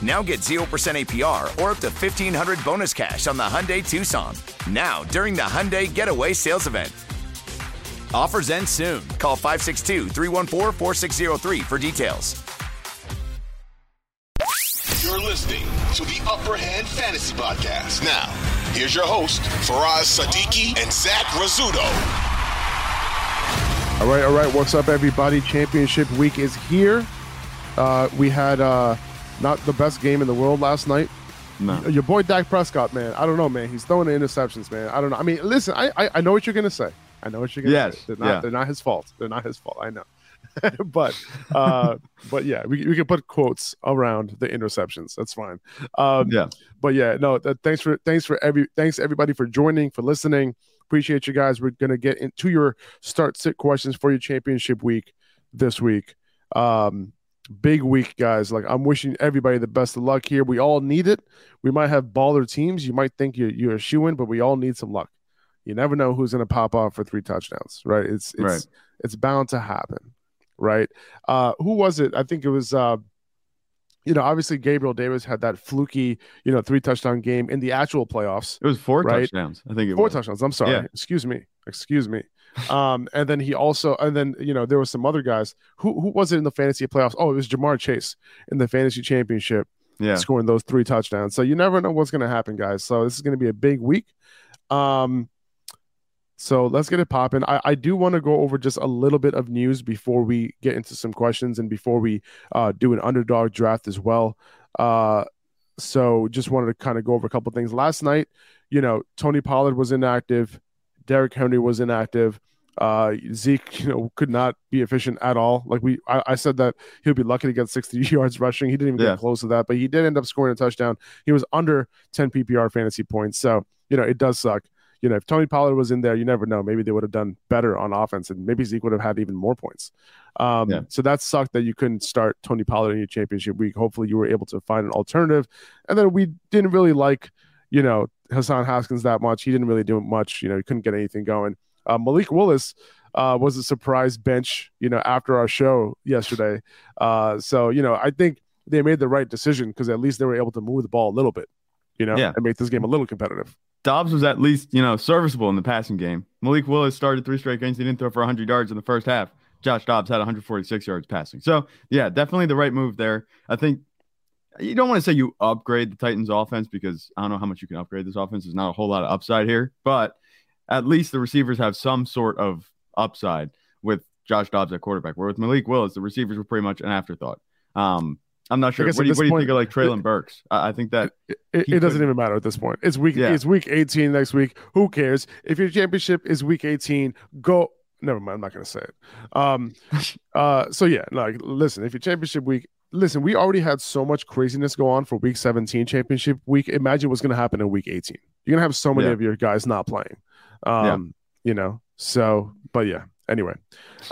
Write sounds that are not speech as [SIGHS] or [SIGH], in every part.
Now get 0% APR or up to 1500 bonus cash on the Hyundai Tucson. Now, during the Hyundai Getaway Sales Event. Offers end soon. Call 562 314 4603 for details. You're listening to the Upper Hand Fantasy Podcast. Now, here's your host, Faraz Sadiki and Zach Rizzuto. All right, all right. What's up, everybody? Championship week is here. Uh, we had uh, not the best game in the world last night. No. Your boy Dak Prescott, man. I don't know, man. He's throwing the interceptions, man. I don't know. I mean, listen, I I, I know what you're gonna say. I know what you're gonna Yes, say. They're not, yeah. they're not his fault. They're not his fault. I know. [LAUGHS] but uh, but yeah, we, we can put quotes around the interceptions. That's fine. Um, Yeah. but yeah, no. That, thanks for thanks for every thanks everybody for joining for listening. Appreciate you guys. We're gonna get into your start sit questions for your championship week this week. Um, big week, guys. Like I'm wishing everybody the best of luck here. We all need it. We might have baller teams. You might think you're you're a shoe in, but we all need some luck. You never know who's gonna pop off for three touchdowns, right? It's it's Right. it's bound to happen, right? Uh, who was it? I think it was. Uh, you know, obviously Gabriel Davis had that fluky, you know, three touchdown game in the actual playoffs. It was four Right. touchdowns. I think it Four was. touchdowns. I'm sorry. Yeah. Excuse me. Excuse me. Um, and then he also, and then you know, there was some other guys. Who who was it in the fantasy playoffs? Oh, it was Ja'Marr Chase in the fantasy championship, Yeah. scoring those three touchdowns. So you never know what's going to happen, guys. So this is going to be a big week. Um, so let's get it popping. I, I do want to go over just a little bit of news before we get into some questions and before we uh, do an underdog draft as well. Uh, so just wanted to kind of go over a couple things. Last night, you know, Tony Pollard was inactive, Derrick Henry was inactive. Uh, Zeke, you know, could not be efficient at all. Like we, I, I said that he'll be lucky to get 60 [LAUGHS] yards rushing. He didn't even Yeah. get close to that, but he did end up scoring a touchdown. He was under 10 PPR fantasy points. So, you know, it does suck. You know, if Tony Pollard was in there, you never know. Maybe they would have done better on offense, and maybe Zeke would have had even more points. Um, Yeah. So that sucked that you couldn't start Tony Pollard in your championship week. Hopefully, you were able to find an alternative. And then we didn't really like, you know, Hassan Haskins that much. He didn't really do much. You know, he couldn't get anything going. Uh, Malik Willis uh, was a surprise bench, you know, after our show yesterday. Uh, so, you know, I think they made the right decision because at least they were able to move the ball a little bit, you know, Yeah. and make this game a little competitive. Dobbs was at least, you know, serviceable in the passing game. Malik Willis started three straight games. He didn't throw for 100 yards in the first half. Josh Dobbs had 146 yards passing. So, yeah, definitely the right move there. I think you don't want to say you upgrade the Titans offense because I don't know how much you can upgrade this offense. There's not a whole lot of upside here, but at least the receivers have some sort of upside with Josh Dobbs at quarterback. Where with Malik Willis, the receivers were pretty much an afterthought. Um, I'm not sure. What do you, what do you think of like Treylon Burks? I, I think that It, it, it doesn't even matter at this point. It's week. Yeah. It's week 18 next week. Who cares? If your championship is week 18, go. Never mind. I'm not going to say it. Um. [LAUGHS] Uh. So yeah. Like, listen. If your championship week. Listen, we already had so much craziness go on for week 17 championship week. Imagine what's going to happen in week 18. You're going to have so many Yeah. of your guys not playing. Um, you know, so, but yeah, anyway,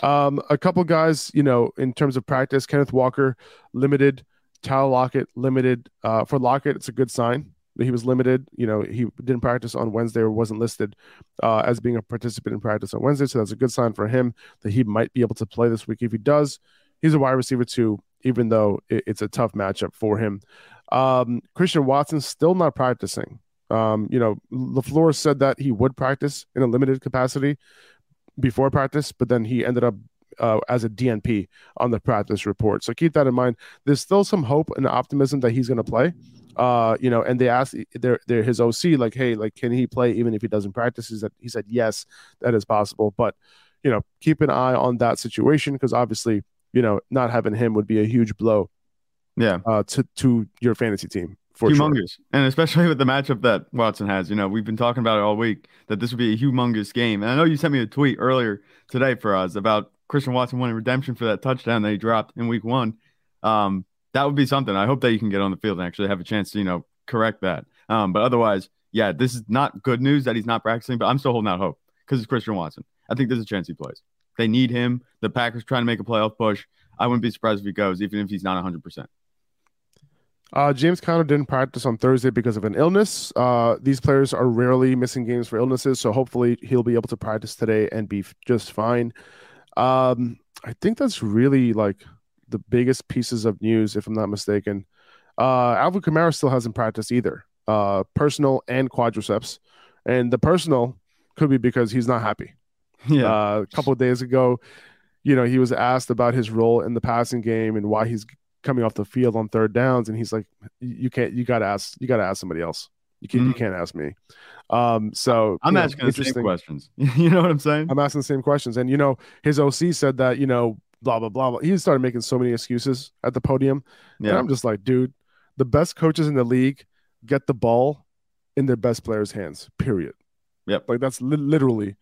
um, a couple guys, you know, in terms of practice, Kenneth Walker limited, Tyler Lockett limited. Uh, for Lockett, it's a good sign that he was limited. You know, he didn't practice on Wednesday or wasn't listed uh, as being a participant in practice on Wednesday. So that's a good sign for him that he might be able to play this week. If he does, he's a wide receiver too even though it, it's a tough matchup for him. Um, Christian Watson still not practicing. Um, you know, LaFleur said that he would practice in a limited capacity before practice, but then he ended up uh, as a DNP on the practice report. So keep that in mind. There's still some hope and optimism that he's going to play. Uh, you know, and they asked their, their his OC like, hey, like, can he play even if he doesn't practice? He said, he said yes, that is possible. But you know, keep an eye on that situation because obviously, you know, not having him would be a huge blow. Yeah, uh, to to your fantasy team for humongous, sure. and especially [LAUGHS] with the matchup that Watson has. You know, we've been talking about it all week that this would be a humongous game. And I know you sent me a tweet earlier today for us about Christian Watson winning redemption for that touchdown that he dropped in week one. Um, that would be something. I hope that you can get on the field and actually have a chance to, you know, correct that. Um, but otherwise, yeah, this is not good news that he's not practicing, but I'm still holding out hope because it's Christian Watson. I think there's a chance he plays. They need him. The Packers trying to make a playoff push. I wouldn't be surprised if he goes, even if he's not 100%. Uh, James Conner didn't practice on Thursday because of an illness. Uh, these players are rarely missing games for illnesses, so hopefully he'll be able to practice today and be just fine. Um, I think that's really like the biggest pieces of news, if I'm not mistaken. Uh, Alvin Kamara still hasn't practiced either, uh, personal and quadriceps, and the personal could be because he's not happy. Yeah, uh, a couple of days ago, you know, he was asked about his role in the passing game and why he's coming off the field on third downs, and he's like, "You can't, you got to ask, you got to ask somebody else. You can't, mm-hmm. you can't ask me." Um, so I'm asking know, the same questions. [LAUGHS] you know what I'm saying? I'm asking the same questions. And you know, his OC said that, you know, blah blah blah blah. He started making so many excuses at the podium. Yeah. And I'm just like, dude, the best coaches in the league get the ball in their best players' hands. Period. Yep. Like that's li- literally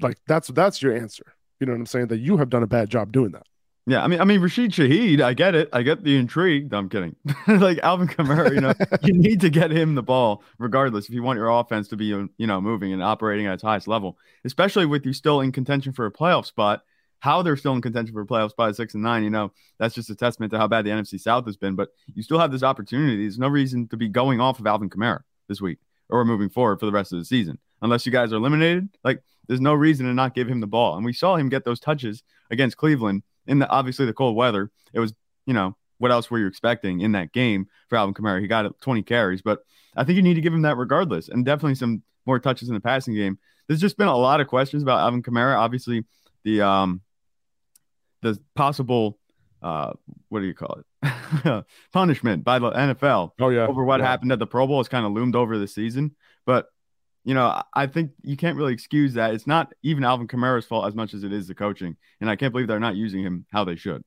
like that's that's your answer. You know what I'm saying? That you have done a bad job doing that. Yeah, I mean, I mean, Rashid Shaheed, I get it. I get the intrigue. No, I'm kidding. [LAUGHS] like Alvin Kamara, you know, [LAUGHS] you need to get him the ball regardless if you want your offense to be, you know, moving and operating at its highest level. Especially with you still in contention for a playoff spot. How they're still in contention for a playoff spot at six and nine, you know, that's just a testament to how bad the NFC South has been. But you still have this opportunity. There's no reason to be going off of Alvin Kamara this week or moving forward for the rest of the season, unless you guys are eliminated. Like, there's no reason to not give him the ball. And we saw him get those touches against Cleveland in the obviously the cold weather, it was, you know, what else were you expecting in that game for Alvin Kamara? He got 20 carries, but I think you need to give him that regardless, and definitely some more touches in the passing game. There's just been a lot of questions about Alvin Kamara. Obviously, the um, the possible uh, what do you call it? [LAUGHS] punishment by the NFL. Oh yeah, over what yeah. happened at the Pro Bowl has kind of loomed over the season. But you know, I think you can't really excuse that. It's not even Alvin Kamara's fault as much as it is the coaching. And I can't believe they're not using him how they should.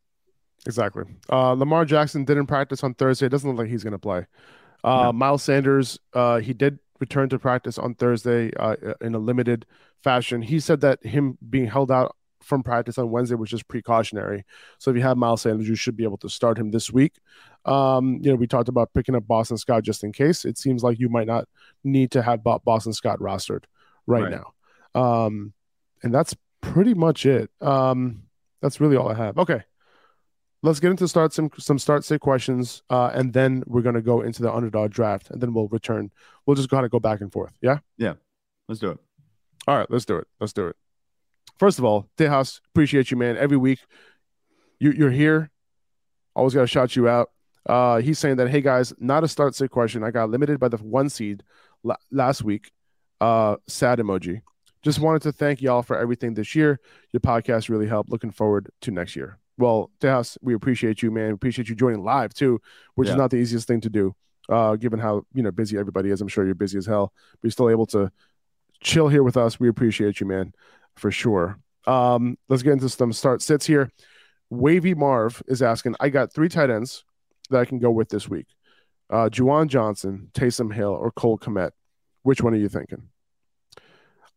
Exactly. Uh, Lamar Jackson didn't practice on Thursday. It doesn't look like he's going to play. Uh, no. Miles Sanders, uh, he did return to practice on Thursday uh, in a limited fashion. He said that him being held out from practice on Wednesday was just precautionary. So if you have Miles Sanders, you should be able to start him this week. Um, you know, we talked about picking up Boston Scott just in case. It seems like you might not need to have Boston Scott rostered right, right. now. Um, and that's pretty much it. Um, that's really all I have. Okay. Let's get into start some some start sit questions, uh, and then we're gonna go into the underdog draft, and then we'll return. We'll just kind of go back and forth. Yeah. Yeah. Let's do it. All right. Let's do it. Let's do it. First of all, Tejas, appreciate you, man. Every week, you, you're here. Always got to shout you out. Uh, he's saying that, hey guys, not a start sit question. I got limited by the one seed la- last week. Uh, sad emoji. Just wanted to thank y'all for everything this year. Your podcast really helped. Looking forward to next year. Well, Tejas, we appreciate you, man. Appreciate you joining live too, which yeah. is not the easiest thing to do, uh, given how you know busy everybody is. I'm sure you're busy as hell, but you're still able to chill here with us. We appreciate you, man for sure. Um, let's get into some start sits here. Wavy Marv is asking, I got three tight ends that I can go with this week. Uh, Juwan Johnson, Taysom Hill, or Cole Kmet. Which one are you thinking?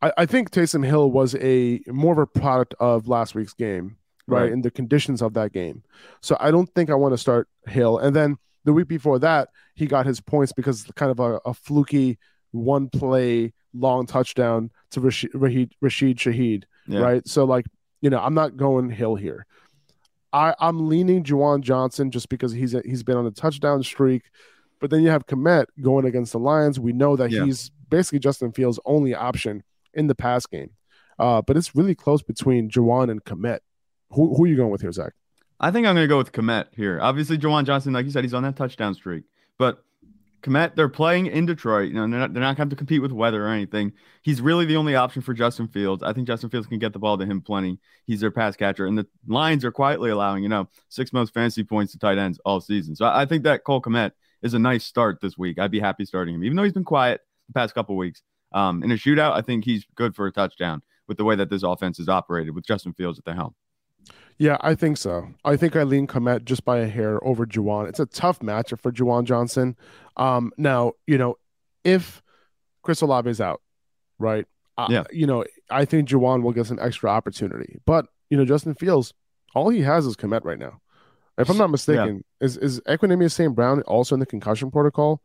I, I, think Taysom Hill was a more of a product of last week's game, right? right? In the conditions of that game. So I don't think I want to start Hill. And then the week before that, he got his points because kind of a, a fluky one play long touchdown to Rashid, Rashid Shaheed, yeah. right? So like, you know, I'm not going Hill here. I I'm leaning Juwan Johnson just because he's a, he's been on a touchdown streak, but then you have Kmet going against the Lions. We know that yeah. he's basically Justin Fields' only option in the pass game. Uh, but it's really close between Juwan and Kmet. Who who are you going with here, Zach? I think I'm going to go with Kmet here. Obviously, Juwan Johnson, like you said, he's on that touchdown streak. But Kmet, they're playing in Detroit. You know, they're not, they're not going to have to compete with weather or anything. He's really the only option for Justin Fields. I think Justin Fields can get the ball to him plenty. He's their pass catcher. And the Lions are quietly allowing, you know, six most fantasy points to tight ends all season. So I, I think that Cole Kmet is a nice start this week. I'd be happy starting him, even though he's been quiet the past couple weeks. Um, in a shootout, I think he's good for a touchdown with the way that this offense is operated with Justin Fields at the helm. Yeah, I think so. I think Eileen Kmet just by a hair over Juwan. It's a tough matchup for Juwan Johnson. Um, now, you know, if Chris Olave is out, right? Uh, Yeah. You know, I think Juwan will get some extra opportunity. But, you know, Justin Fields, all he has is Kmet right now. If I'm not mistaken, is is Equanimeous St. Brown also in the concussion protocol?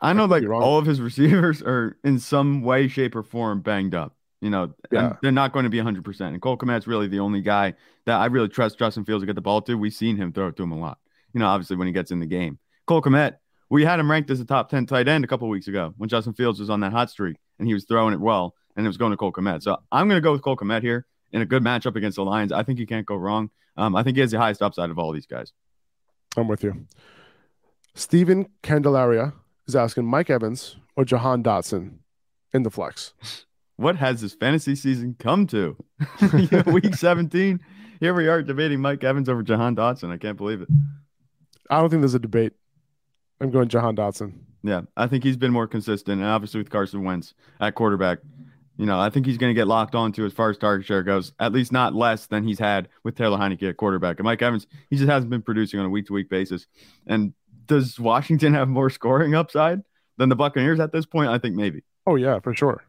I know could like all of his [LAUGHS] receivers are in some way, shape, or form banged up. You know, Yeah. they're not going to be 100%. And Cole Kmet's really the only guy that I really trust Justin Fields to get the ball to. We've seen him throw it to him a lot. You know, obviously when he gets in the game. Cole Kmet, we had him ranked as a top 10 tight end a couple weeks ago when Justin Fields was on that hot streak and he was throwing it well and it was going to Cole Kmet. So I'm going to go with Cole Kmet here in a good matchup against the Lions. I think he can't go wrong. Um, I think he has the highest upside of all these guys. I'm with you. Steven Candelaria is asking Mike Evans or Jahan Dotson in the flex. [LAUGHS] What has this fantasy season come to? [LAUGHS] [LAUGHS] Week 17. Here we are debating Mike Evans over Jahan Dotson. I can't believe it. I don't think there's a debate. I'm going Jahan Dotson. Yeah, I think he's been more consistent, and obviously with Carson Wentz at quarterback, you know, I think he's going to get locked onto as far as target share goes, at least not less than he's had with Taylor Heinicke at quarterback. And Mike Evans, he just hasn't been producing on a week to week basis. And does Washington have more scoring upside than the Buccaneers at this point? I think maybe. Oh yeah, for sure.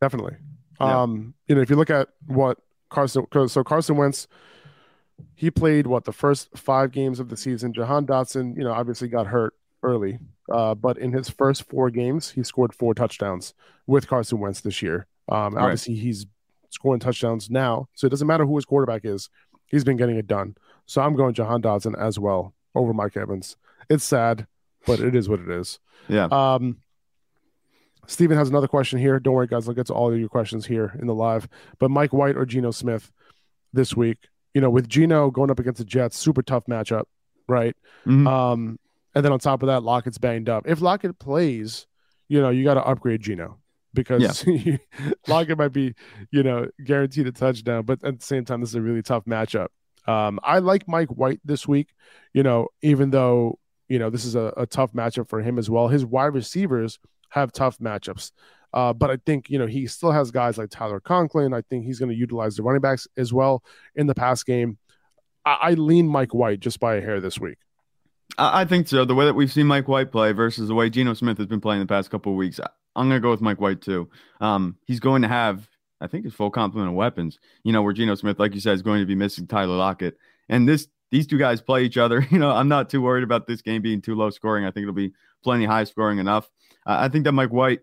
Definitely. Yeah. Um, you know, if you look at what Carson so Carson Wentz, he played what the first five games of the season. Jahan Dotson, you know, obviously got hurt early. Uh, but in his first four games, he scored four touchdowns with Carson Wentz this year. Um, Right. obviously he's scoring touchdowns now, so it doesn't matter who his quarterback is, he's been getting it done. So I'm going Jahan Dotson as well over Mike Evans. It's sad, but it is what it is. Yeah. Um, Steven has another question here. Don't worry, guys. I'll get to all of your questions here in the live. But Mike White or Geno Smith this week, you know, with Geno going up against the Jets, super tough matchup, right? Mhm. Um, and then on top of that, Lockett's banged up. If Lockett plays, you know, you got to upgrade Geno because [LAUGHS] Lockett might be, you know, guaranteed a touchdown. But at the same time, this is a really tough matchup. Um, I like Mike White this week, you know, even though, you know, this is a, a tough matchup for him as well. His wide receivers have tough matchups. Uh, but I think, you know, he still has guys like Tyler Conklin. I think he's going to utilize the running backs as well in the pass game. I, I lean Mike White just by a hair this week. I think so. The way that we've seen Mike White play versus the way Geno Smith has been playing the past couple of weeks, I'm going to go with Mike White too. Um, he's going to have, I think, his full complement of weapons. You know, where Geno Smith, like you said, is going to be missing Tyler Lockett, and this these two guys play each other. [LAUGHS] You know, I'm not too worried about this game being too low scoring. I think it'll be plenty high scoring enough. I think that Mike White.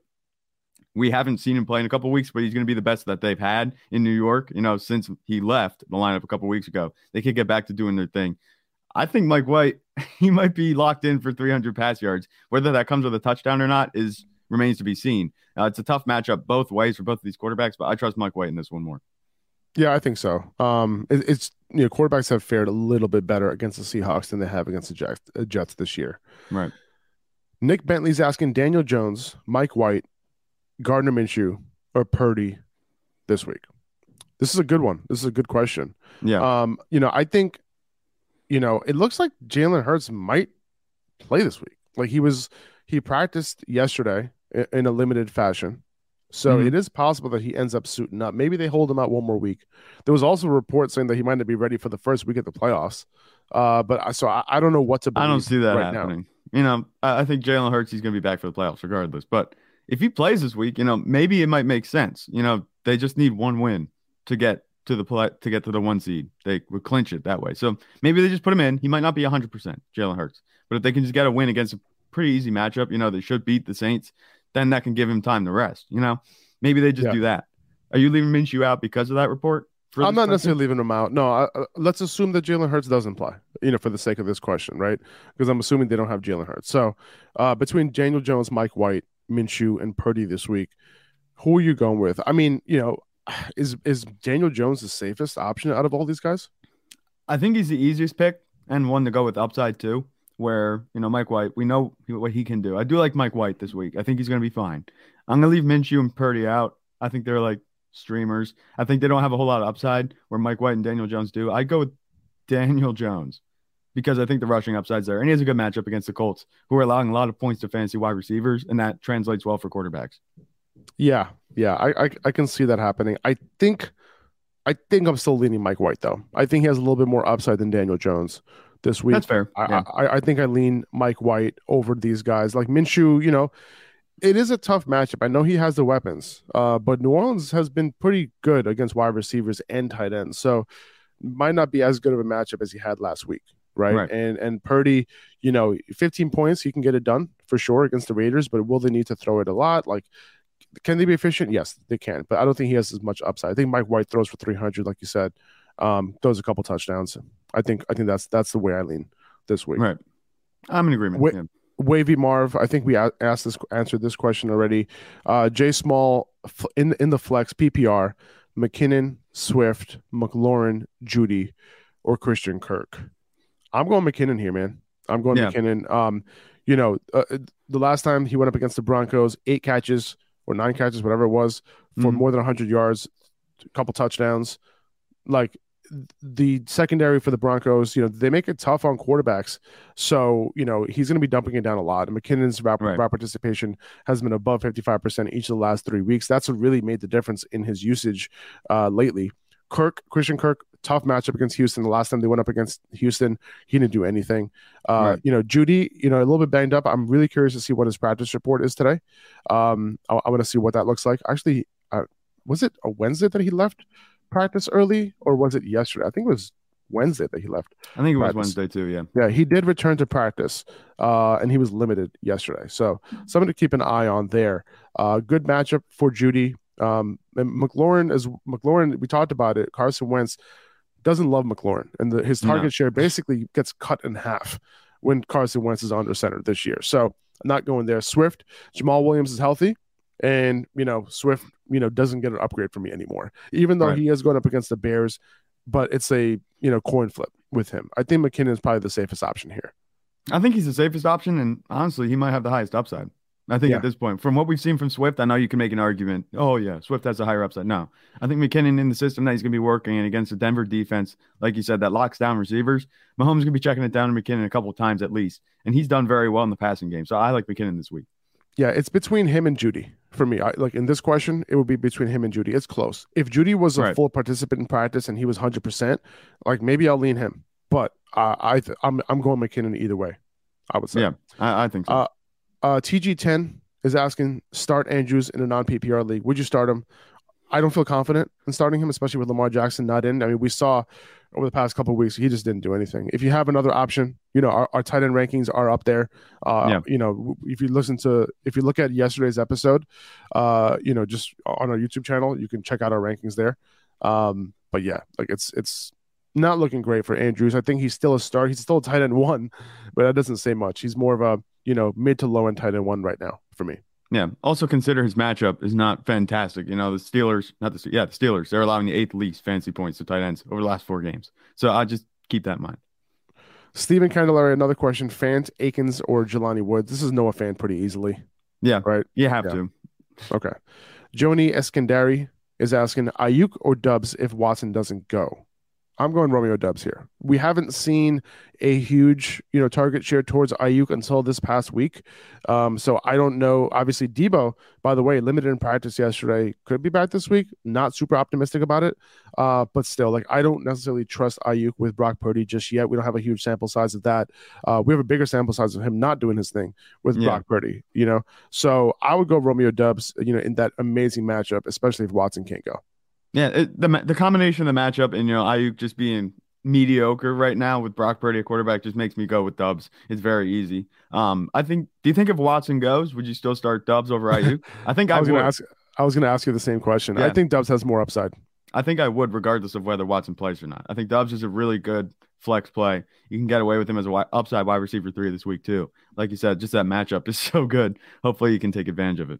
We haven't seen him play in a couple weeks, but he's going to be the best that they've had in New York. You know, since he left the lineup a couple weeks ago, they could get back to doing their thing. I think Mike White [LAUGHS] he might be locked in for 300 pass yards. Whether that comes with a touchdown or not is remains to be seen. Uh, it's a tough matchup both ways for both of these quarterbacks, but I trust Mike White in this one more. Yeah, I think so. Um, it, it's you know quarterbacks have fared a little bit better against the Seahawks than they have against the Jets, uh, Jets this year. Right. Nick Bentley's asking Daniel Jones, Mike White, Gardner Minshew, or Purdy this week. This is a good one. This is a good question. Yeah. Um, you know, I think, you know, it looks like Jalen Hurts might play this week. Like he was, he practiced yesterday in a limited fashion. So Mhm. it is possible that he ends up suiting up. Maybe they hold him out one more week. There was also a report saying that he might not be ready for the first week of the playoffs. Uh, but I, so I, I don't know what to. I don't see that right now. You know, I, I think Jalen Hurts he's going to be back for the playoffs regardless. But if he plays this week, you know, maybe it might make sense. You know, they just need one win to get to the play to get to the one seed. They would clinch it that way. So maybe they just put him in. He might not be 100% Jalen Hurts, but if they can just get a win against a pretty easy matchup, you know, they should beat the Saints, then that can give him time to rest. You know, maybe they just Yeah. do that. Are you leaving Minshew out because of that report? For I'm not question? necessarily leaving him out. No, I, uh, let's assume that Jalen Hurts doesn't play. You know, for the sake of this question, right? Because I'm assuming they don't have Jalen Hurts. So, uh, between Daniel Jones, Mike White, Minshew, and Purdy this week, who are you going with? I mean, you know, [SIGHS] is is Daniel Jones the safest option out of all these guys? I think he's the easiest pick and one to go with upside too. Where you know Mike White, we know what he can do. I do like Mike White this week. I think he's going to be fine. I'm going to leave Minshew and Purdy out. I think they're like streamers. I think they don't have a whole lot of upside where Mike White and Daniel Jones do. I go with Daniel Jones because I think the rushing upside's there, and he has a good matchup against the Colts, who are allowing a lot of points to fantasy wide receivers, and that translates well for quarterbacks. Yeah, yeah, I, I, I can see that happening. I think, I think I'm still leaning Mike White though. I think he has a little bit more upside than Daniel Jones this week. That's fair. I, I, I think I lean Mike White over these guys like Minshew. You know, it is a tough matchup. I know he has the weapons, uh, but New Orleans has been pretty good against wide receivers and tight ends, so might not be as good of a matchup as he had last week. Right? Right. And and Purdy, you know, 15 points, he can get it done for sure against the Raiders, but will they need to throw it a lot? Like, can they be efficient? Yes, they can, but I don't think he has as much upside. I think Mike White throws for 300, like you said, um, throws a couple touchdowns. I think I think that's that's the way I lean this week. Right. I'm in agreement. Wait- yeah. Wavy Marv, I think we asked this answered this question already. Uh, Jay Small in in the flex PPR, McKinnon, Swift, McLaurin, Jeudy, or Christian Kirk. I'm going McKinnon here, man. I'm going Yeah. McKinnon. Um, you know, uh, the last time he went up against the Broncos, eight catches or nine catches, whatever it was, for Mhm. more than 100 yards, a couple touchdowns. Like the secondary for the Broncos, you know, they make it tough on quarterbacks. So, you know, he's going to be dumping it down a lot. And McKinnon's route, Right. participation has been above 55% each of the last three weeks. That's what really made the difference in his usage uh, lately. Kirk, Christian Kirk, tough matchup against Houston. The last time they went up against Houston, he didn't do anything. Uh, Right. You know, Jeudy, you know, a little bit banged up. I'm really curious to see what his practice report is today. Um, I, I want to see what that looks like. Actually, uh, was it a Wednesday that he left practice early, or was it yesterday? I think it was Wednesday that he left. I think it was Wednesday too. Yeah. Yeah, he did return to practice, uh, and he was limited yesterday. So something to keep an eye on there. Uh, good matchup for Jeudy. Um, and McLaurin is McLaurin. We talked about it. Carson Wentz doesn't love McLaurin, and the, his No. target share basically gets cut in half when Carson Wentz is under center this year. So I'm not going there. Swift, Jamaal Williams is healthy, and you know Swift, you know doesn't get an upgrade from me anymore, even though Right. he is going up against the Bears. But it's a you know coin flip with him. I think McKinnon is probably the safest option here. I think he's the safest option, and honestly, he might have the highest upside. I think Yeah. at this point, from what we've seen from Swift, I know you can make an argument. Oh yeah, Swift has a higher upside. No, I think McKinnon in the system that he's going to be working in against the Denver defense, like you said, that locks down receivers. Mahomes going to be checking it down to McKinnon a couple times at least, and he's done very well in the passing game. So I like McKinnon this week. Yeah, it's between him and Jeudy for me. I, like in this question, it would be between him and Jeudy. It's close. If Jeudy was a Right. full participant in practice and he was hundred percent, like maybe I'll lean him. But uh, I th- I'm I'm going McKinnon either way. I would say. Yeah, I, I think so. Uh, Uh, TG10 is asking start Andrews in a non PPR league. Would you start him? I don't feel confident in starting him, especially with Lamar Jackson not in. I mean, we saw over the past couple of weeks he just didn't do anything. If you have another option, you know our, our tight end rankings are up there. Uh, Yeah. You know, if you listen to if you look at yesterday's episode, uh, you know, just on our YouTube channel, you can check out our rankings there. Um, but yeah, like it's it's not looking great for Andrews. I think he's still a star. He's still a tight end one, but that doesn't say much. He's more of a you know mid to low end tight end one right now for me. Yeah. Also consider his matchup is not fantastic. You know, the Steelers, not the yeah, the Steelers, they're allowing the eighth least fancy points to tight ends over the last four games. So I just keep that in mind. Stephen Candelaria, another question: Fant, Akins, or Jelani Woods? This is Noah Fant pretty easily. Yeah. Right. You have Yeah. to. Okay. Joni Eskandari is asking Aiyuk or Doubs if Watson doesn't go. I'm going Romeo Doubs here. We haven't seen a huge, you know, target share towards Aiyuk until this past week. Um, so I don't know. Obviously, Debo, by the way, limited in practice yesterday, could be back this week. Not super optimistic about it. Uh, but still, like I don't necessarily trust Aiyuk with Brock Purdy just yet. We don't have a huge sample size of that. Uh, we have a bigger sample size of him not doing his thing with Yeah. Brock Purdy, you know. So I would go Romeo Doubs, you know, in that amazing matchup, especially if Watson can't go. Yeah, it, the the combination of the matchup and you know Aiyuk just being mediocre right now with Brock Purdy at quarterback just makes me go with Doubs. It's very easy. Um, I think. Do you think if Watson goes, would you still start Doubs over [LAUGHS] Aiyuk? I think I, I was gonna ask. I was gonna ask you the same question. I think Doubs has more upside. I think I would, regardless of whether Watson plays or not. I think Doubs is a really good flex play. You can get away with him as a wi- upside wide receiver three this week too. Like you said, just that matchup is [LAUGHS] so good. Hopefully, you can take advantage of it.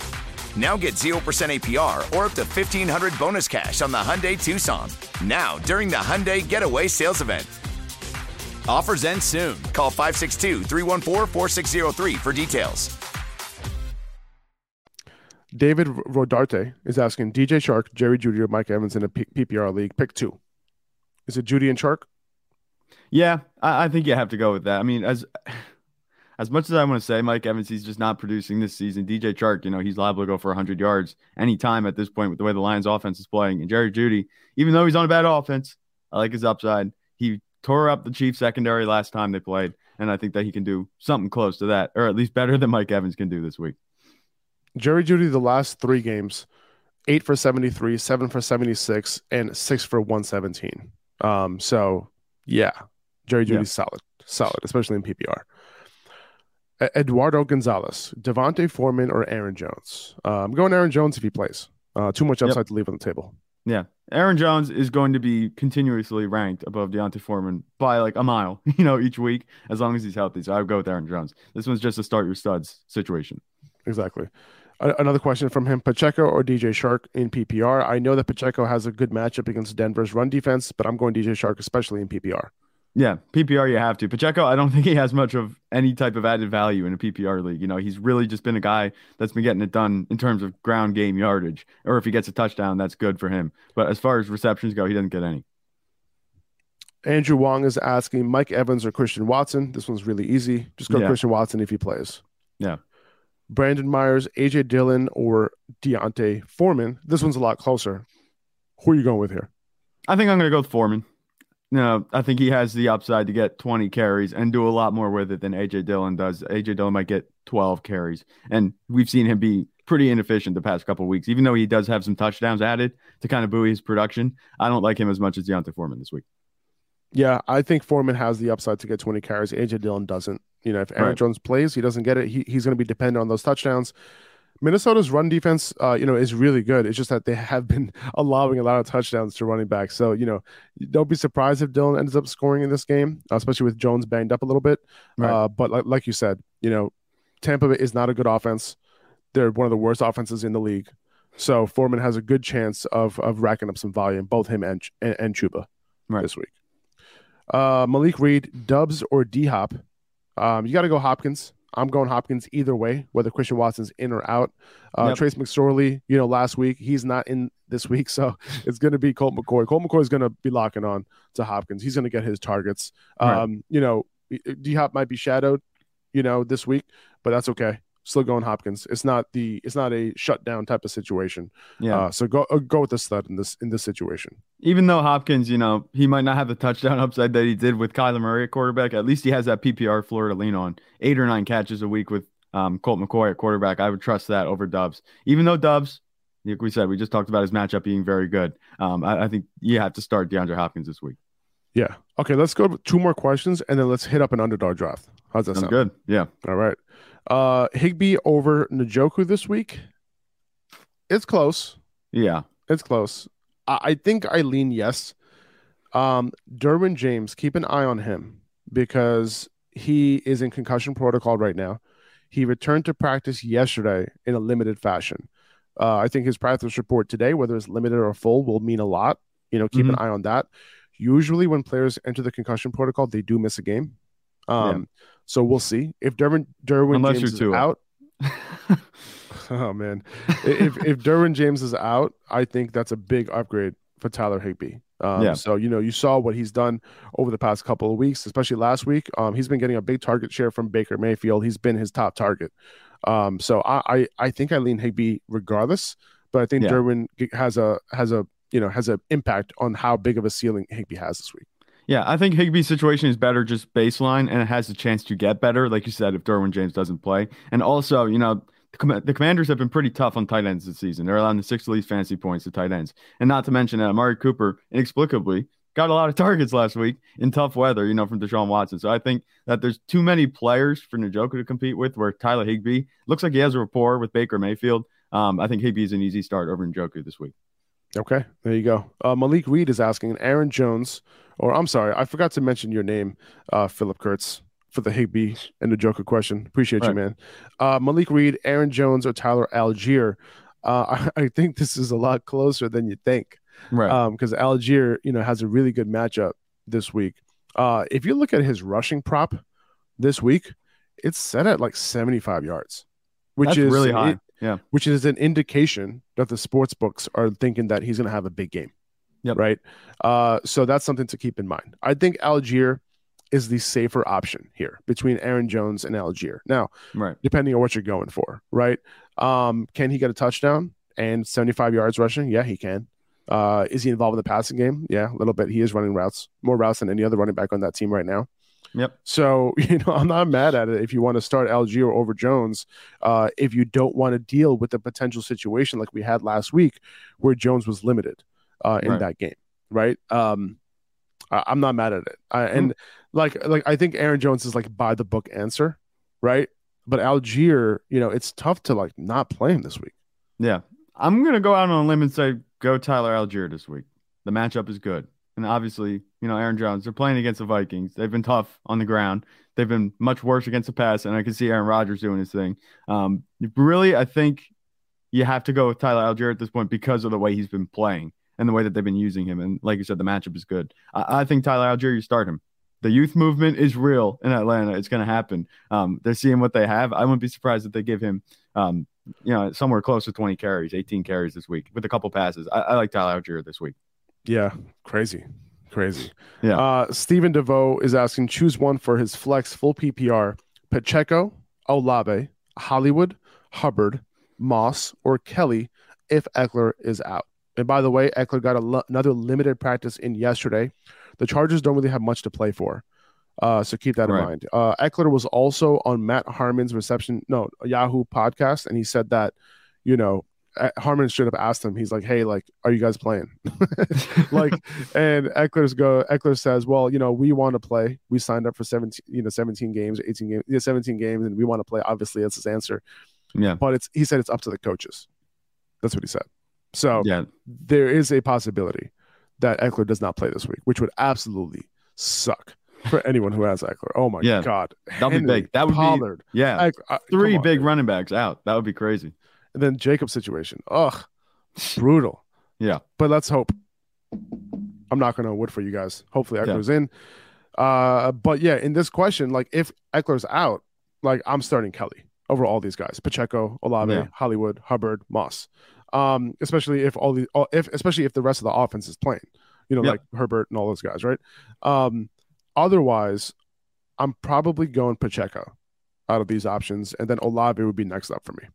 Now get 0% APR or up to 1500 bonus cash on the Hyundai Tucson. Now, during the Hyundai Getaway Sales Event. Offers end soon. Call 562 314 4603 for details. David Rodarte is asking DJ Chark, Jerry Jeudy, or Mike Evans in a P- PPR league. Pick two. Is it Jeudy and Chark? Yeah, I, I think you have to go with that. I mean, as as much as I want to say Mike Evans, he's just not producing this season. DJ Chark, you know, he's liable to go for 100 yards anytime at this point with the way the Lions offense is playing. And Jerry Jeudy, even though he's on a bad offense, I like his upside. He tore up the Chiefs secondary last time they played, and I think that he can do something close to that, or at least better than Mike Evans can do this week. Jerry Jeudy, the last three games, eight for 73, seven for 76, and six for 117. Um, so yeah, Jerry Jeudy's Yeah. solid, solid, especially in PPR. Eduardo Gonzalez, Devontae Foreman, or Aaron Jones. Uh, I'm going Aaron Jones if he plays. Uh, too much Yep. upside to leave on the table. Yeah. Aaron Jones is going to be continuously ranked above D'Onta Foreman by like a mile, [LAUGHS] you know, each week, as long as he's healthy. So I would go with Aaron Jones. This one's just a start your studs situation. Exactly. A- Another question from him Pacheco or DJ Chark in PPR. I know that Pacheco has a good matchup against Denver's run defense, but I'm going DJ Chark, especially in PPR. Yeah, PPR you have to. Pacheco, I don't think he has much of any type of added value in a PPR league. You know, he's really just been a guy that's been getting it done in terms of ground game yardage. Or if he gets a touchdown, that's good for him. But as far as receptions go, he doesn't get any. Andrew Wong is asking Mike Evans or Christian Watson. This one's really easy. Just go Yeah. Christian Watson if he plays. Yeah. Brandon Myers, AJ Dillon, or D'Onta Foreman. This one's a lot closer. Who are you going with here? I think I'm going to go with Foreman. No, I think he has the upside to get 20 carries and do a lot more with it than AJ Dillon does. AJ Dillon might get 12 carries, and we've seen him be pretty inefficient the past couple of weeks. Even though he does have some touchdowns added to kind of buoy his production, I don't like him as much as D'Onta Foreman this week. Yeah, I think Foreman has the upside to get 20 carries. AJ Dillon doesn't. You know, if Aaron Right. Jones plays, he doesn't get it. He, he's going to be dependent on those touchdowns. Minnesota's run defense, uh, you know, is really good. It's just that they [LAUGHS] have been allowing a lot of touchdowns to running backs. So, you know, don't be surprised if Dillon ends up scoring in this game, especially with Jones banged up a little bit. Right. Uh, but like, like you said, you know, Tampa is not a good offense. They're one of the worst offenses in the league. So Foreman has a good chance of of racking up some volume, both him and and, and Chuba Right. this week. Uh, Malik Reed, Doubs or D Hop. Um, you got to go Hopkins. I'm going Hopkins either way, whether Christian Watson's in or out. Uh, Yep. Trace McSorley, you know, last week he's not in this week, [LAUGHS] so it's going to be Colt McCoy. Colt McCoy is going to be locking on to Hopkins. He's going to get his targets. Right. Um, you know, D Hop might be shadowed, you know, this week, but that's okay. Still going Hopkins. It's not the it's not a shutdown type of situation. Yeah. Uh, so go uh, go with the stud in this in this situation. Even though Hopkins, you know, he might not have the touchdown upside that he did with Kyler Murray at quarterback, at least he has that PPR floor to lean on. Eight or nine catches a week with um, Colt McCoy at quarterback. I would trust that over Doubs, even though Doubs, like we said, we just talked about his matchup being very good. Um, I, I think you have to start DeAndre Hopkins this week. Yeah. Okay, let's go two more questions and then let's hit up an underdog draft. How's that Sounds sound? good. Yeah. All right. Uh Higbee over Njoku this week. It's close. Yeah. It's close. I, I think I lean yes. Um Derwin James, keep an eye on him because he is in concussion protocol right now. He returned to practice yesterday in a limited fashion. Uh, I think his practice report today, whether it's limited or full, will mean a lot. You know, keep an eye on that. Usually, when players enter the concussion protocol, they do miss a game. Um, so we'll see if Derwin Derwin Unless James is you're Tua. out. [LAUGHS] [LAUGHS] oh man, if if Derwin James is out, I think that's a big upgrade for Tyler Higbee. Um, Yeah. So you know, you saw what he's done over the past couple of weeks, especially last week. Um, he's been getting a big target share from Baker Mayfield. He's been his top target. Um, so I, I I think I lean Higbee regardless, but I think Yeah. Derwin has a has a you know has an impact on how big of a ceiling Higbee has this week. Yeah, I think Higbee's situation is better just baseline, and it has a chance to get better, like you said, if Derwin James doesn't play. And also, you know, the, the Commanders have been pretty tough on tight ends this season. They're allowing the sixth least fantasy points to tight ends, and not to mention that Amari Cooper inexplicably got a lot of [LAUGHS] targets last week in tough weather, you know, from Deshaun Watson. So I think that there's too many players for Njoku to compete with. Where Tyler Higbee looks like he has a rapport with Baker Mayfield. Um, I think Higbee is an easy start over Njoku this week. Okay, there you go. Uh, Malik Reed is asking Aaron Jones, or I'm sorry, I forgot to mention your name, uh, Philip Kurtz, for the Higbee and the Joker question. Appreciate you, Right. man. Uh, Malik Reed, Aaron Jones, or Tyler Allgeier. Uh, I, [LAUGHS] I think this is a lot closer than you think. Right. Um, because Allgeier, you know, has a really good matchup this week. Uh, if you look at his rushing prop this week, it's set at like 75 yards, which That's is really high. Yeah. which is an indication that the sports books are thinking that he's going to have a big game. Yep. Right. Uh, so that's something to keep in mind. I think Allgeier is the safer option here between Aaron Jones and Allgeier. Now, Right. depending on what you're going for, right? Um, can he get a touchdown and 75 yards rushing? Yeah, he can. Uh, is he involved in the passing game? Yeah, a little bit. He is running routes, more routes than any other running back on that team right now. Yep. So, [LAUGHS] you know, I'm not mad at it if you want to start Allgeier over Jones. Uh, if you don't want to deal with the potential situation like we had last week where Jones was limited uh, in Right. that game, right? Um, I, I'm not mad at it. I, and like, like I think Aaron Jones is like by the book answer, right? But Allgeier, you know, it's tough to like not play him this week. Yeah. I'm going to go out on a limb and say go Tyler Allgeier this week. The matchup is good. And obviously, you know, Aaron Jones, they're playing against the Vikings. They've been tough on the ground. They've been much worse against the pass. And I can see Aaron Rodgers doing his thing. Um, really, I think you have to go with Tyler Allgeier at this point because of the way he's been playing and the way that they've been using him. And like you said, the matchup is good. I, I think Tyler Allgeier, you start him. The youth movement is real in Atlanta. It's going to happen. Um, they're seeing what they have. I wouldn't be surprised if they give him um, you know, somewhere close to 20 carries, 18 carries this week with a couple passes. I, I like Tyler Allgeier this week. Yeah, crazy, crazy. Yeah. Uh, Stephen DeVoe is asking choose one for his flex full PPR: Pacheco, Olave, Hollywood, Hubbard, Moss, or Kelly if Ekeler is out. And by the way, Ekeler got a lo- another limited practice in yesterday. The Chargers don't really have much to play for. Uh, so keep that in Right. mind. Uh, Ekeler was also on Matt Harmon's reception, no, Yahoo podcast, and he said that, you know, Harmon straight up asked him, he's like, Hey, like, are you guys playing? [LAUGHS] like, [LAUGHS] and Ekeler's go, Ekeler says, Well, you know, we want to play. We signed up for 17, you know, 17 games, 18 games, yeah, 17 games, and we want to play. Obviously, that's his answer. Yeah. But it's, he said it's up to the coaches. That's what he said. So Yeah. there is a possibility that Ekeler does not play this week, which would absolutely suck for [LAUGHS] anyone who has Ekeler. Oh my Yeah. God. That'd be big. That would be- Pollard, Yeah. Eck- uh, Three on, big dude. running backs out. That would be crazy. And then Jacob's situation. Ugh, brutal. Yeah. But let's hope. I'm not going to wood for you guys. Hopefully Yeah. Ekeler's in. Uh, but yeah, in this question, like if Ekeler's out, like I'm starting Kelly over all these guys: Pacheco, Olave, Yeah. Hollywood, Hubbard, Moss. Um, especially if all the all- if especially if the rest of the offense is playing, you know, Yep. like Herbert and all those guys, right? Um, otherwise, I'm probably going Pacheco out of these options, and then Olave would be next up for me.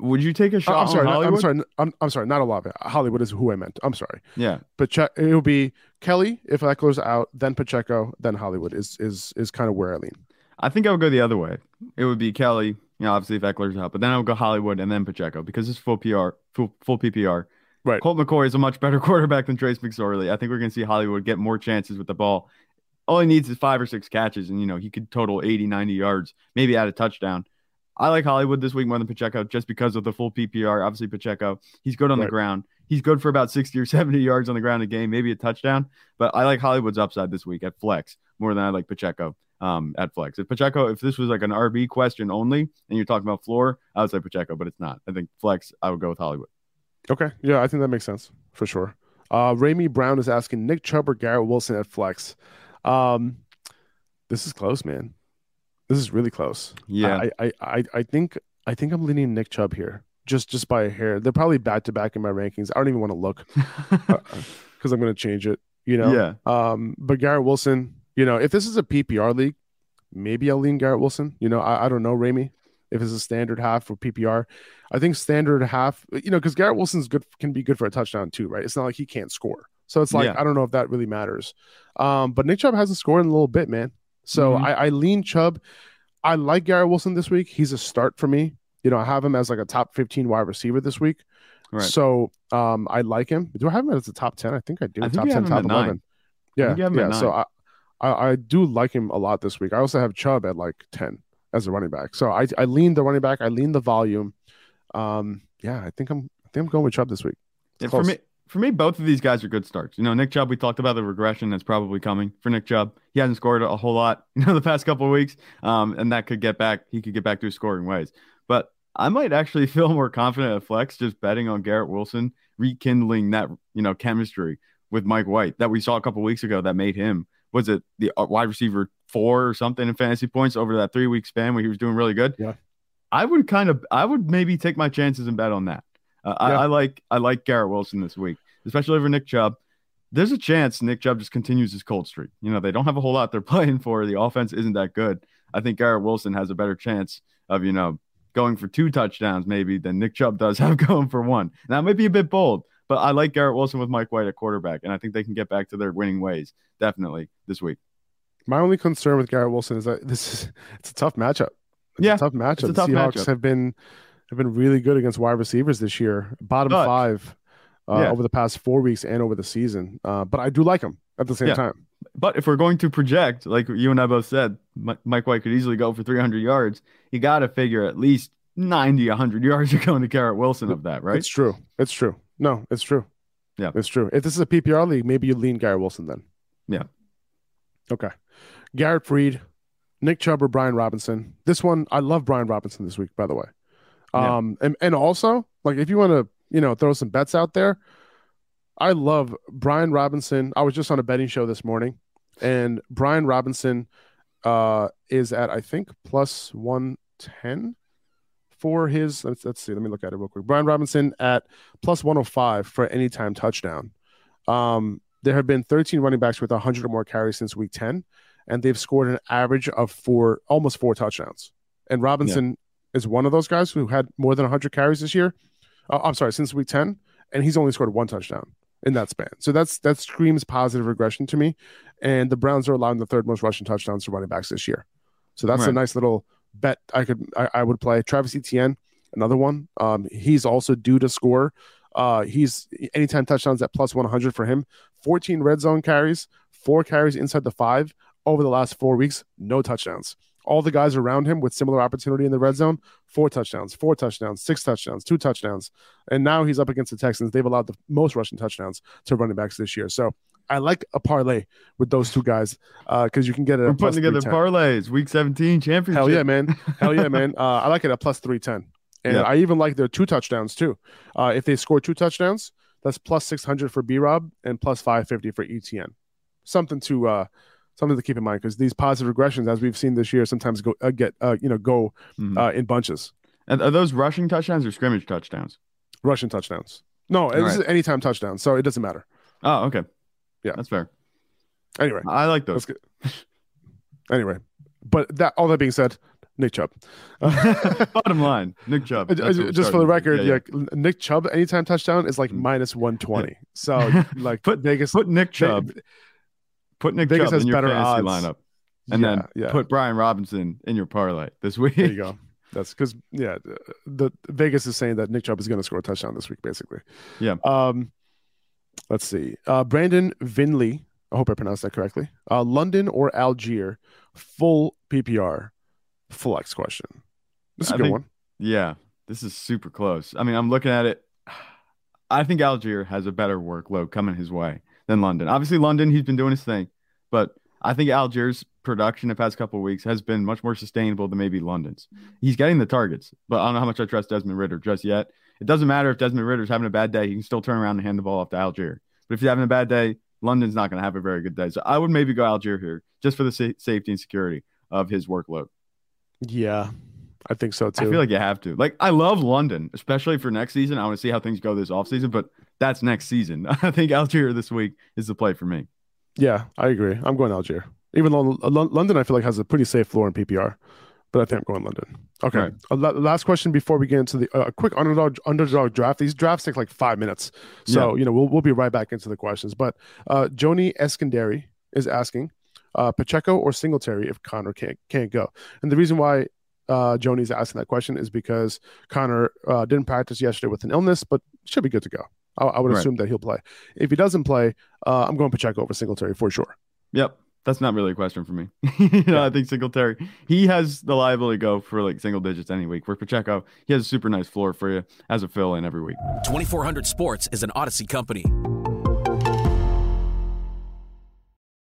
Would you take a shot I'm sorry. I'm sorry. I'm, I'm sorry. Not Olave. Hollywood is who I meant. I'm sorry. Yeah. Pache- it will be Kelly if that goes out, then Pacheco, then Hollywood is is is kind of where I lean. I think I would go the other way. It would be Kelly, you know, obviously if Ekeler's out, but then I would go Hollywood and then Pacheco because it's full PR, full, full PPR. Right. Colt McCoy is a much better [LAUGHS] quarterback than Trace McSorley. I think we're going to see Hollywood get more chances with the ball. All he needs is five or six catches, and you know he could total 80, 90 yards, maybe add a touchdown. I like Hollywood this week more than Pacheco just because of the full PPR. Obviously, Pacheco, he's good on Right. the ground. He's good for about 60 or [LAUGHS] 70 yards on the ground a game, maybe a touchdown. But I like Hollywood's upside this week at flex more than I like Pacheco um, at flex. If Pacheco, if this was like an RB question only and you're talking about floor, I would say Pacheco, but it's not. I think flex, I would go with Hollywood. Okay. Yeah, I think that makes sense for sure. Uh Ramey Brown is asking Nick Chubb or Garrett Wilson at flex. Um this is close, man. This is really close. Yeah. I I I, I think I think I'm leaning Nick Chubb here. Just just by a hair. They're probably back to back in my rankings. I don't even want to look [LAUGHS] because I'm gonna change it, you know. Yeah. Um, but Garrett Wilson, you know, if this is a PPR league, maybe I'll lean Garrett Wilson. You know, I, I don't know, Ramey, if it's a standard half for PPR. I think standard half, you know, because Garrett Wilson's good can be good for a touchdown too, right? It's not like he can't score. So it's like Yeah. I don't know if that really matters. Um, but Nick Chubb hasn't scored in a little bit, man. So Mhm. I, I lean Chubb. I like Garrett Wilson this week. He's a start for me. You know, I have him as like a top 15 wide receiver this week. Right. So um, I like him. Do I have him as a top 10? I think I do. I top you 10, have him top at 11. nine. Yeah. think you have him yeah. So I. I, I do like him a lot this week. I also have Chubb at like 10 as a running back. So I, I lean the running back. I lean the volume. Um, yeah, I think I'm I think I'm going with Chubb this week. For me, for me, both of these guys are good starts. You know, Nick Chubb, we talked about the regression that's probably coming for Nick Chubb. He hasn't scored a whole lot, [LAUGHS] you know, the past couple of weeks, um, and that could get back. He could get back to his scoring ways. But I might actually [LAUGHS] feel more confident at flex just betting on Garrett Wilson rekindling that you know chemistry with Mike White that we saw a couple weeks ago that made him was it the uh, wide receiver four or something in fantasy points over that three week span where he was doing really good. Yeah. I would kind of I would maybe take my chances and bet on that. Uh, I, Yeah. I like I like Garrett Wilson this week, especially over Nick Chubb. There's a chance Nick Chubb just continues his cold streak. You know, they don't have a whole lot they're [LAUGHS] playing for. The offense isn't that good. I think Garrett Wilson has a better chance of, you know, going for two touchdowns maybe than Nick Chubb does [LAUGHS] have going for one. Now, it might be a bit bold, but I like Garrett Wilson with Mike White at quarterback, and I think they can get back to their winning ways definitely this week. My only concern with Garrett Wilson is that this is it's a tough matchup. It's Yeah, a tough matchup. the tough Seahawks matchup. have been have been really good against wide receivers this year, bottom But- five uh, Yeah. over the past four weeks and over the season. Uh, but I do like him at the same Yeah. time. But if we're going to project, like you and I both said, Mike White could easily go for 300 yards. You got to figure at least 90, 100 yards are going to Garrett Wilson of that, right? It's true. It's true. No, it's true. Yeah. it's true. If this is a PPR league, maybe you lean Garrett Wilson then. Yeah. Okay. Garrett Freed, Nick Chubb or Brian Robinson. This one, I love Brian Robinson this week, by the way. Yeah. Um, and, and also, like if you want to, you know, throw some bets out there, I love Brian Robinson. I was just on a betting show this morning, and Brian Robinson uh is at I think plus 110 for his let's, let's see, let me look at it real quick. Brian Robinson at plus 105 for anytime touchdown. Um there have been 13 running backs with 100 or more carries since week 10 and they've scored an average of four almost four touchdowns. And Robinson is one of those guys who had more than 100 carries this year. Uh, I'm sorry, since week 10 and he's only scored one touchdown in that span. So that's that screams positive regression to me. And the Browns are allowing the third most rushing touchdowns to running backs this year. So that's a nice little bet I could I, I would play. Travis Etienne, another one. Um, he's also due to score. Uh, he's anytime touchdowns at plus 100 for him. 14 red zone carries, four carries inside the five over the last four weeks, no touchdowns. All the guys around him with similar opportunity in the red zone, four touchdowns, four touchdowns, six touchdowns, two touchdowns. And now he's up against the Texans. They've allowed the most rushing touchdowns to running backs this year. So I like a parlay with those two guys because you can get it. We're putting together parlays, week 17 championship. Hell yeah, man. Hell yeah, man. [LAUGHS] Uh, I like it at plus 310. And Yeah. I even like their two touchdowns too. Uh, if they score two touchdowns, that's plus 600 for B Rob and plus 550 for ETN. Something to uh, something to keep in mind because these positive regressions, as we've seen this year, sometimes go uh, get uh, you know go Mhm. uh, in bunches. And are those rushing touchdowns or scrimmage touchdowns? Rushing touchdowns. No, this Right. is anytime touchdown, so it doesn't matter. Oh, okay. Yeah. That's fair. Anyway, I like those. Anyway, but that all that being said, Nick Chubb. [LAUGHS] Bottom line, Nick Chubb. That's just for the record, Yeah, yeah, Nick Chubb anytime touchdown is like Mm. minus 120. [LAUGHS] So like Put- Vegas Put Nick Chubb. Put Nick Vegas Chubb has in your better fantasy odds. lineup. and Yeah, then yeah. put Brian Robinson in your parlay this week. There you go. [LAUGHS] That's because yeah, the, the Vegas is saying that Nick Chubb is going to score a touchdown this week, basically. Yeah. Um, let's see. Uh, Brandon Vinley. I hope I pronounced that correctly. Uh, London or Allgeier, full PPR, flex question. This is a I good think- one. Yeah, this is super close. I mean, I'm looking at it. [SIGHS] I think Allgeier has a better workload coming his way than London. Obviously, London, he's been doing his thing, but I think Allgeier's production the past couple of weeks has been much more sustainable than maybe London's. He's getting the targets, but I don't know how much I trust Desmond Ridder just yet. It doesn't matter if Desmond Ridder's having a bad day; he can still turn around and hand the ball off to Allgeier. But if you're having a bad day, London's not going to have a very good day. So I would maybe go Allgeier here just for the sa- safety and security of his workload. Yeah, I think so too. I feel like you have to. Like, I love London, especially for next season. I want to see how things go this offseason, but that's next season. [LAUGHS] I think Allgeier this week is the play for me. Yeah, I agree. I'm going Allgeier. Even though London, I feel like has a pretty safe floor in PPR, but I think I'm going London. Okay. Right. Last question before we get into the uh, a quick underdog underdog draft. These drafts take like five minutes, so you know we'll we'll be right back into the questions. But uh, Joni Eskandari is asking uh, Pacheco or Singletary if Conner can't can't go, and the reason why uh, Joni's asking that question is because Conner uh, didn't practice yesterday with an illness, but should be good to go. I, I would Right. assume that he'll play. If he doesn't play, uh, I'm going Pacheco over Singletary for sure. Yep. That's not really a question for me. [LAUGHS] you know, I think Singletary, he has the liability to go for like single digits any week. For Pacheco, he has a super nice floor for you as a fill in every week. 2400 Sports is an Audacy company.